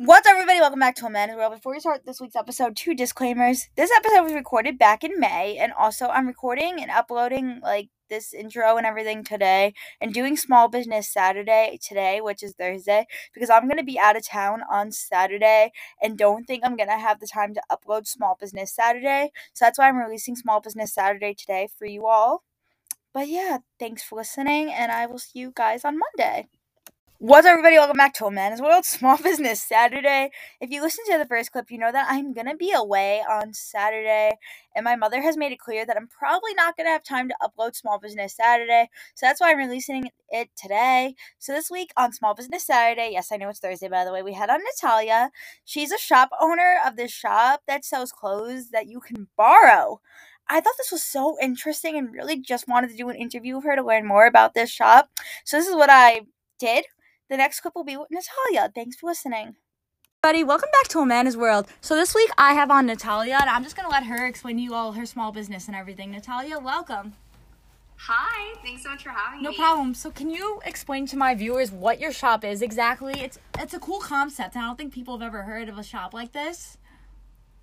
What's up, everybody? Welcome back to A Man Well. Before we start this week's episode, two disclaimers. This episode was recorded back in May, and also I'm recording and uploading like this intro and everything today, and doing Small Business Saturday today, which is Thursday, because I'm gonna be out of town on Saturday, and don't think I'm gonna have the time to upload Small Business Saturday. So that's why I'm releasing Small Business Saturday today for you all. But yeah, thanks for listening, and I will see you guys on Monday. What's up, everybody? Welcome back to A Man's World Small Business Saturday. If you listen to the first clip, you know that I'm gonna be away on Saturday, and my mother has made it clear that I'm probably not gonna have time to upload Small Business Saturday, so that's why I'm releasing it today. So this week on Small Business Saturday, yes, I know it's Thursday by the way, we had on Natalia. She's a shop owner of this shop that sells clothes that you can borrow. I thought this was so interesting and really just wanted to do an interview with her to learn more about this shop. So this is what I did. The next clip will be with Natalia. Thanks for listening. Buddy, welcome back to Amanda's World. So this week I have on Natalia, and I'm just gonna let her explain to you all her small business and everything. Natalia, welcome. Hi, thanks so much for having No me. No problem. So can you explain to my viewers what your shop is exactly? It's it's a cool concept, and I don't think people have ever heard of a shop like this.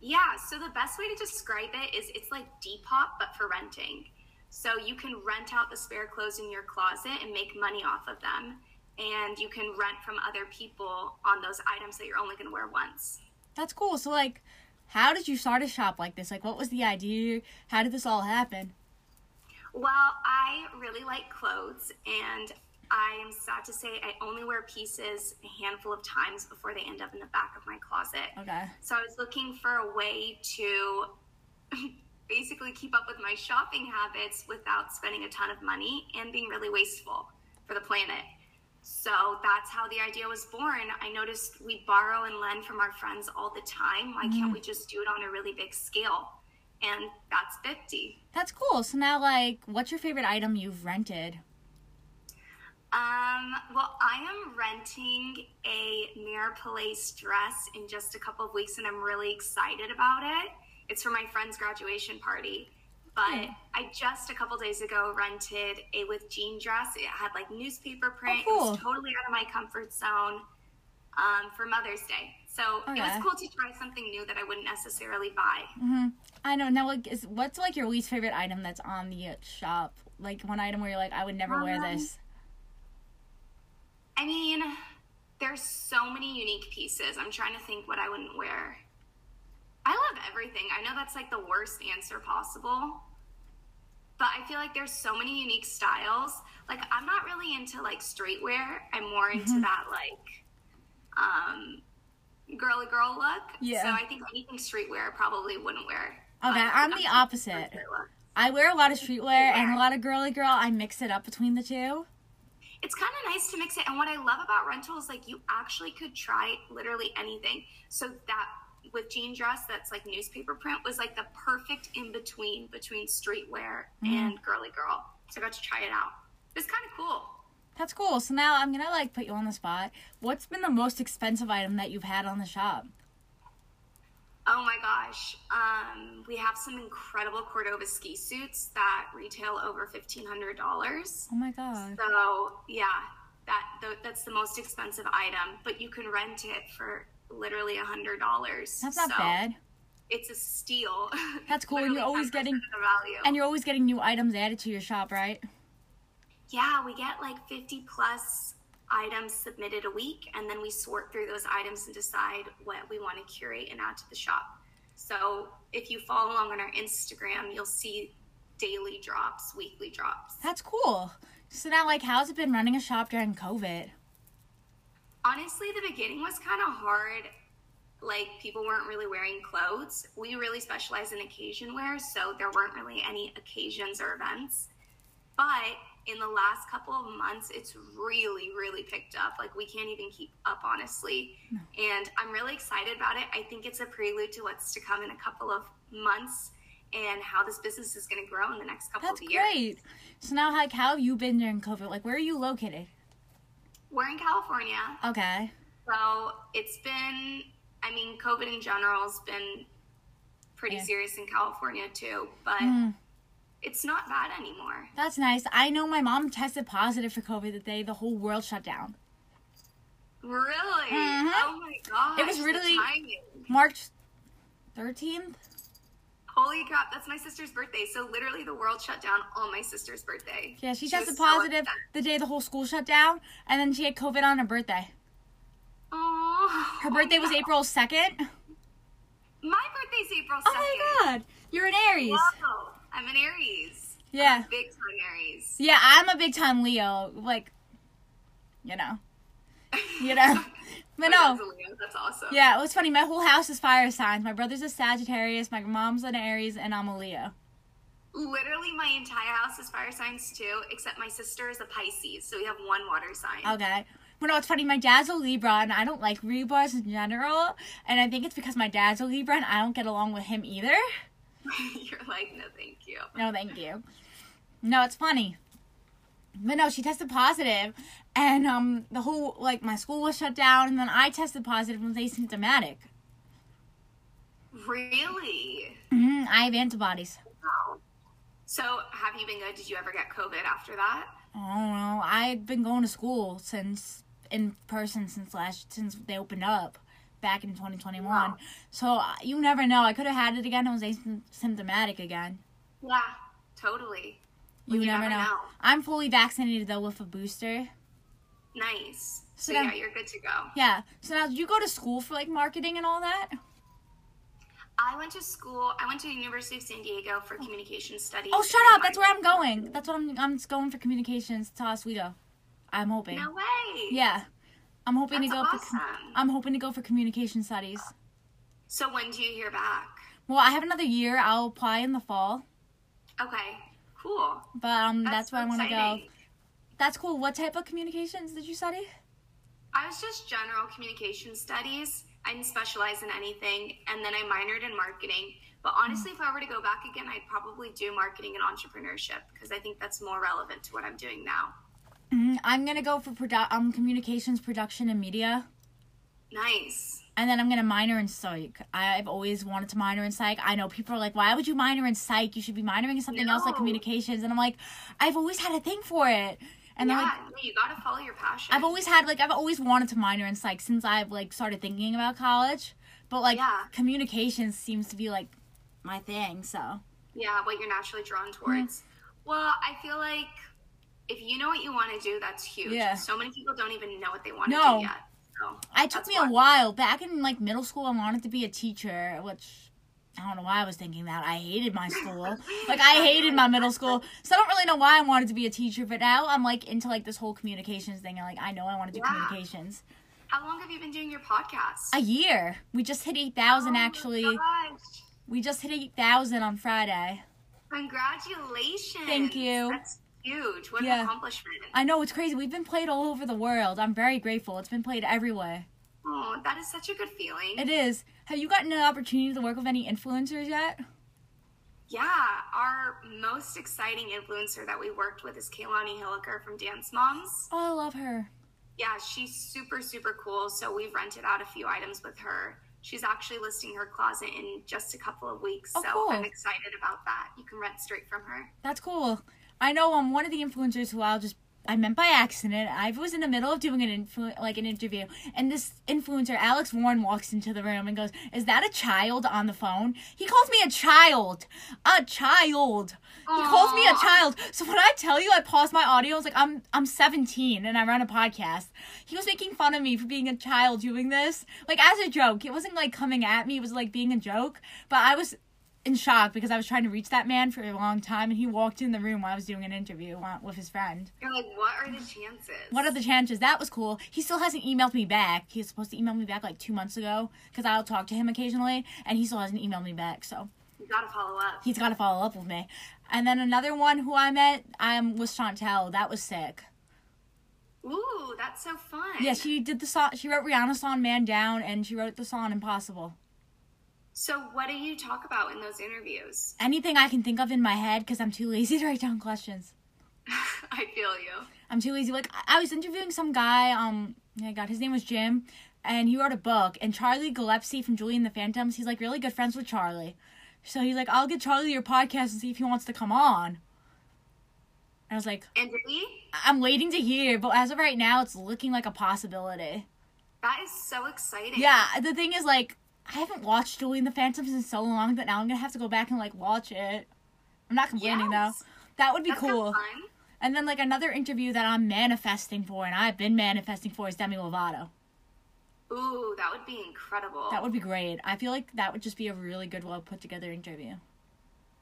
Yeah, so the best way to describe it is it's like Depop but for renting. So you can rent out the spare clothes in your closet and make money off of them. And you can rent from other people on those items that you're only going to wear once. That's cool. So like, how did you start a shop like this? Like, what was the idea? How did this all happen? Well, I really like clothes and I am sad to say I only wear pieces a handful of times before they end up in the back of my closet. Okay. So I was looking for a way to basically keep up with my shopping habits without spending a ton of money and being really wasteful for the planet. So that's how the idea was born. I noticed we borrow and lend from our friends all the time. Why can't we just do it on a really big scale? And that's 50. That's cool. So now, like, what's your favorite item you've rented? Um, well, I am renting a Mirror Palais dress in just a couple of weeks, and I'm really excited about it. It's for my friend's graduation party. But. I just a couple days ago rented a with jean dress. It had like newspaper print. Oh, It cool. was totally out of my comfort zone um, for Mother's Day. So it was cool to try something new that I wouldn't necessarily buy. Mm-hmm. I know. Now, like, is what's like your least favorite item that's on the shop? Like one item where you're like, I would never wear Um, this. I mean, there's so many unique pieces. I'm trying to think what I wouldn't wear. I love everything. I know that's like the worst answer possible. But I feel like there's so many unique styles. Like I'm not really into like streetwear. I'm more into Mm-hmm. that like um girly girl look. Yeah. So I think anything streetwear I probably wouldn't wear. Okay, Um, I'm the opposite. I wear a lot of streetwear and a lot of girly girl. I mix it up between the two. it's kind of nice to mix it. And what I love about rental is like you actually could try literally anything. So that with jean dress that's like newspaper print was like the perfect in between between streetwear and girly girl. So I got to try it out. It's kind of cool. That's cool. So now I'm gonna like put you on the spot. What's been the most expensive item that you've had on the shop? Oh my gosh. Um, we have some incredible Cordova ski suits that retail over $1,500. Oh my god. So yeah, that th- that's the most expensive item, but you can rent it for literally a hundred dollars. That's not bad. It's a steal. That's cool, and you're always getting- the value. And you're always getting new items added to your shop, right? yeah, we get like fifty plus items submitted a week, and then we sort through those items and decide what we want to curate and add to the shop. So if you follow along on our Instagram, you'll see daily drops, weekly drops. That's cool. So now, like, how's it been running a shop during COVID? Honestly the beginning was kind of hard. Like people weren't really wearing clothes. We really specialize in occasion wear so there weren't really any occasions or events. But in the last couple of months it's really really picked up. Like we can't even keep up honestly. And i'm really excited about it. I think it's a prelude to what's to come in a couple of months and how this business is going to grow in the next couple That's of years. great. So now, like, how have you been during COVID? Like, where are you located? We're in california Okay. So it's been, I mean, COVID in general has been pretty Yeah. serious in California too, but Mm, it's not bad anymore. that's nice. I know my mom tested positive for COVID the day the whole world shut down. Really? Mhm. Oh my god! It was really- March 13th? Holy crap, that's my sister's birthday. So literally the world shut down on my sister's birthday. Yeah, she was tested positive upset. the day the whole school shut down, and then she had COVID on her birthday. Aw. Her birthday was Oh, no. April 2nd. My birthday's April 2nd. Oh my god, you're an Aries. Whoa. I'm an Aries. Yeah. Big time Aries. Yeah, I'm a big time Leo. Like, you know. You know. But no. That's awesome. Yeah, it was funny. My whole house is fire signs. My brother's a Sagittarius, my mom's an Aries, and I'm a Leo. Literally, my entire house is fire signs too, except my sister is a Pisces, so we have one water sign. Okay. But no, it's funny. My dad's a Libra, and I don't like Libras in general. And I think it's because my dad's a Libra, and I don't get along with him either. You're like, no, thank you. No, thank you. No, it's funny. But no, she tested positive, and um, the whole like my school was shut down, and then I tested positive and was asymptomatic. Really? hmm I have antibodies. Wow. So, have you been good? Did you ever get COVID after that? I don't know. I've been going to school since in person since last since they opened up back in 2021. Wow. So uh, you never know. I could have had it again. I was asymptomatic again. Yeah, totally. You, You never, never know. know. I'm fully vaccinated though with a booster. Nice. So So, then- yeah, you're good to go. Yeah. So now, did you go to school for like marketing and all that? I went to school. I went to the University of San Diego for communication studies. Oh, shut up! That's where I'm going. That's what I'm. I'm just going for communications to Oswego. I'm hoping. No way. Yeah. I'm hoping That's to go awesome. for. I'm hoping to go for communication studies. So when do you hear back? Well, I have another year. I'll apply in the fall, Okay. Cool. but um, that's, so where I want to go. That's cool. What type of communications did you study? I was just general communication studies. I didn't specialize in anything, and then I minored in marketing. But honestly, if I were to go back again, I'd probably do marketing and entrepreneurship because I think that's more relevant to what I'm doing now. Mhm. I'm gonna go for produ- um communications, production, and media, Nice. And then I'm gonna minor in psych. I've always wanted to minor in psych. I know people are like, "Why would you minor in psych? You should be minoring in something else like communications." And I'm like, I've always had a thing for it, and yeah, like. you gotta follow your passion. I've always had like I've always wanted to minor in psych since I've like started thinking about college, but like Yeah. communications seems to be like my thing. So yeah, what you're naturally drawn mm. towards. Well, I feel like if you know what you want to do, that's huge. Yeah. So many people don't even know what they want to No. do yet. So I took me why. a while back in like middle school. I wanted to be a teacher, which I don't know why I was thinking that. I hated my school. like I hated my middle school, so I don't really know why I wanted to be a teacher. But now I'm like into like this whole communications thing, and like I know I want to do Yeah. communications. How long have you been doing your podcast? A year. We just hit eight thousand. Oh my actually, gosh. we just hit eight thousand on Friday. Congratulations. Thank you. That's huge. What Yeah. an accomplishment. I know it's crazy. We've been played all over the world. I'm very grateful. It's been played everywhere. Oh, that is such a good feeling. It is. Have you gotten an opportunity to work with any influencers yet? yeah, our most exciting influencer that we worked with is Kalani Hilliker from Dance Moms. Oh, I love her. Yeah, she's super, super cool. So we've rented out a few items with her. She's actually listing her closet in just a couple of weeks. Oh, so cool. I'm excited about that. You can rent straight from her. That's cool. I know I'm one of the influencers who I'll just I meant by accident. I was in the middle of doing an influ- like an interview, and this influencer Alex Warren walks into the room and goes, "Is that a child on the phone?" He calls me a child, a child. He calls me a child. So when I tell you, I pause my audio. I was like, "I'm I'm 17 and I run a podcast." He was making fun of me for being a child doing this, like as a joke. It wasn't like coming at me. It was like being a joke. But I was in shock because I was trying to reach that man for a long time, and he walked in the room while I was doing an interview with his friend. You're like, what are the chances? What are the chances? That was cool. He still hasn't emailed me back. He was supposed to email me back like two months ago because I'll talk to him occasionally, and he still hasn't emailed me back. So You gotta follow up. he's got to follow up with me. And then another one who I met um, was Shontelle. That was sick. Ooh, that's so fun. Yeah, she did the song. She wrote Rihanna's song "Man Down" and she wrote the song "Impossible." So, what do you talk about in those interviews? Anything I can think of in my head because I'm too lazy to write down questions. I feel you. I'm too lazy. Like I was interviewing some guy. Um, oh my God, his name was Jim, and he wrote a book. And Charlie Gillespie from Julie and the Phantoms, he's like really good friends with Charlie. So he's like, I'll get Charlie your podcast and see if he wants to come on. And I was like, And did he? I'm waiting to hear, but as of right now, it's looking like a possibility. That is so exciting. Yeah, the thing is, like, I haven't watched Julie and the Phantoms in so long that now I'm gonna have to go back and like watch it. I'm not complaining Yes. though. That would be That cool. And then like another interview that I'm manifesting for, and I've been manifesting for, is Demi Lovato. Ooh, that would be incredible. That would be great. I feel like that would just be a really good, well put together interview.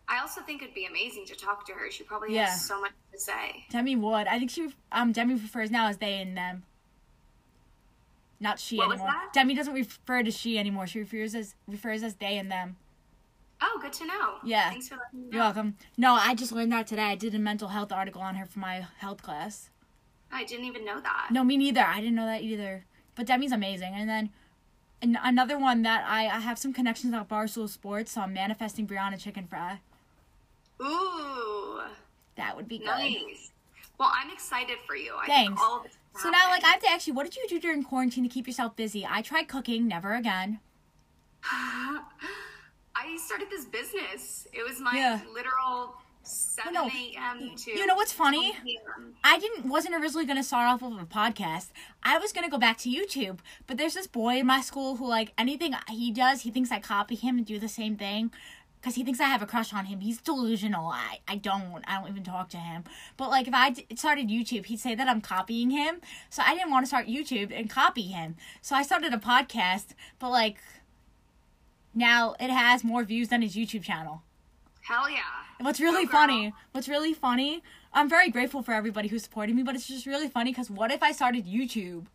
I also think it'd be amazing to talk to her. She probably Yeah. has so much to say. Demi would. I think she um Demi prefers now as they and them. Not she What anymore. Demi doesn't refer to she anymore. She refers as refers as they and them. Oh, good to know. Yeah. Thanks for letting me know. You're welcome. No, I just learned that today. I did a mental health article on her for my health class. I didn't even know that. No, me neither. I didn't know that either. But Demi's amazing. And then an- another one that I, I have some connections at Barstool Sports, so I'm manifesting Brianna Chickenfry. Ooh, That would be good. nice. Well, I'm excited for you. I Thanks. Think all of it's So now, like, I have to ask you, what did you do during quarantine to keep yourself busy? I tried cooking, never again. I started this business. It was my Yeah. literal 7 no, a.m. to you know what's funny? I didn't wasn't originally gonna start off with a podcast. I was gonna go back to YouTube, but there's this boy in my school who like anything he does, he thinks I copy him and do the same thing. Cause he thinks I have a crush on him. He's delusional. I, I don't. I don't even talk to him. But like if I d- started YouTube, he'd say that I'm copying him. So I didn't want to start YouTube and copy him. So I started a podcast. But like now it has more views than his YouTube channel. Hell yeah. What's really funny, what's really funny, I'm very grateful for everybody who's supporting me, but it's just really funny because what if I started YouTube?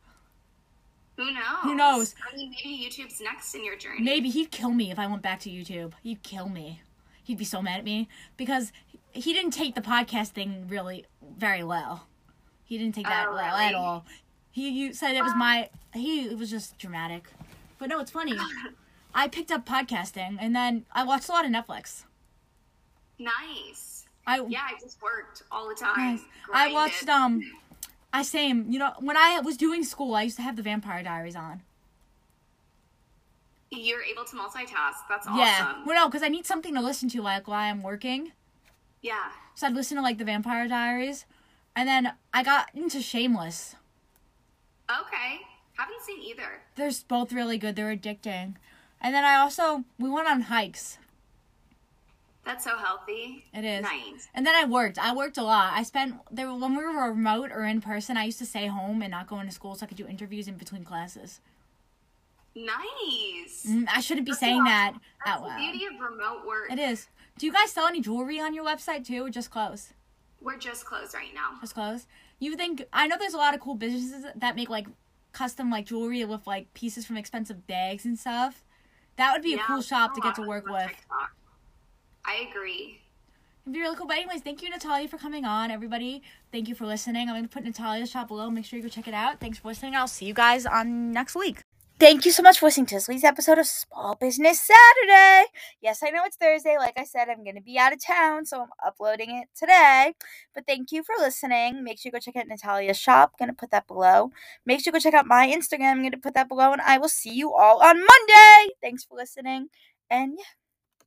Who knows? Who knows? I mean, maybe YouTube's next in your journey. Maybe he'd kill me if I went back to YouTube. He'd kill me. He'd be so mad at me because he didn't take the podcast thing really very well. He didn't take that Oh, well really? at all. He you said it was my he it was just dramatic. But no, it's funny. I picked up podcasting and then I watched a lot of Netflix. Nice. I Yeah, I just worked all the time. Nice. I watched um I same, you know, when I was doing school, I used to have the Vampire Diaries on. You're able to multitask. That's awesome. Yeah. Well, no, because I need something to listen to like while I'm working. Yeah. So I'd listen to like the Vampire Diaries, and then I got into Shameless. Okay. Haven't seen either. They're both really good. They're addicting. And then I also we went on hikes. That's so healthy. It is. Nice. And then I worked. I worked a lot. I spent there when we were remote or in person. I used to stay home and not go into school so I could do interviews in between classes. Nice. Mm, I shouldn't be That's saying that That's out the beauty of remote work. It is. Do you guys sell any jewelry on your website too, or just clothes? We're just closed right now. Just clothes. You think? I know there's a lot of cool businesses that make like custom like jewelry with like pieces from expensive bags and stuff. That would be a cool shop to get to work with. TikTok. I agree. It'd be really cool. But anyways, thank you Natalia for coming on. Everybody, thank you for listening. I'm gonna put Natalia's shop below. Make sure you go check it out. Thanks for listening. I'll see you guys on next week. Thank you so much for listening to this week's episode of Small Business Saturday. Yes, I know it's Thursday. Like I said, I'm going to be out of town, so I'm uploading it today. But thank you for listening. Make sure you go check out Natalia's shop. going to put that below. Make sure you go check out my Instagram. I'm going to put that below. And I will see you all on Monday. Thanks for listening. And yeah.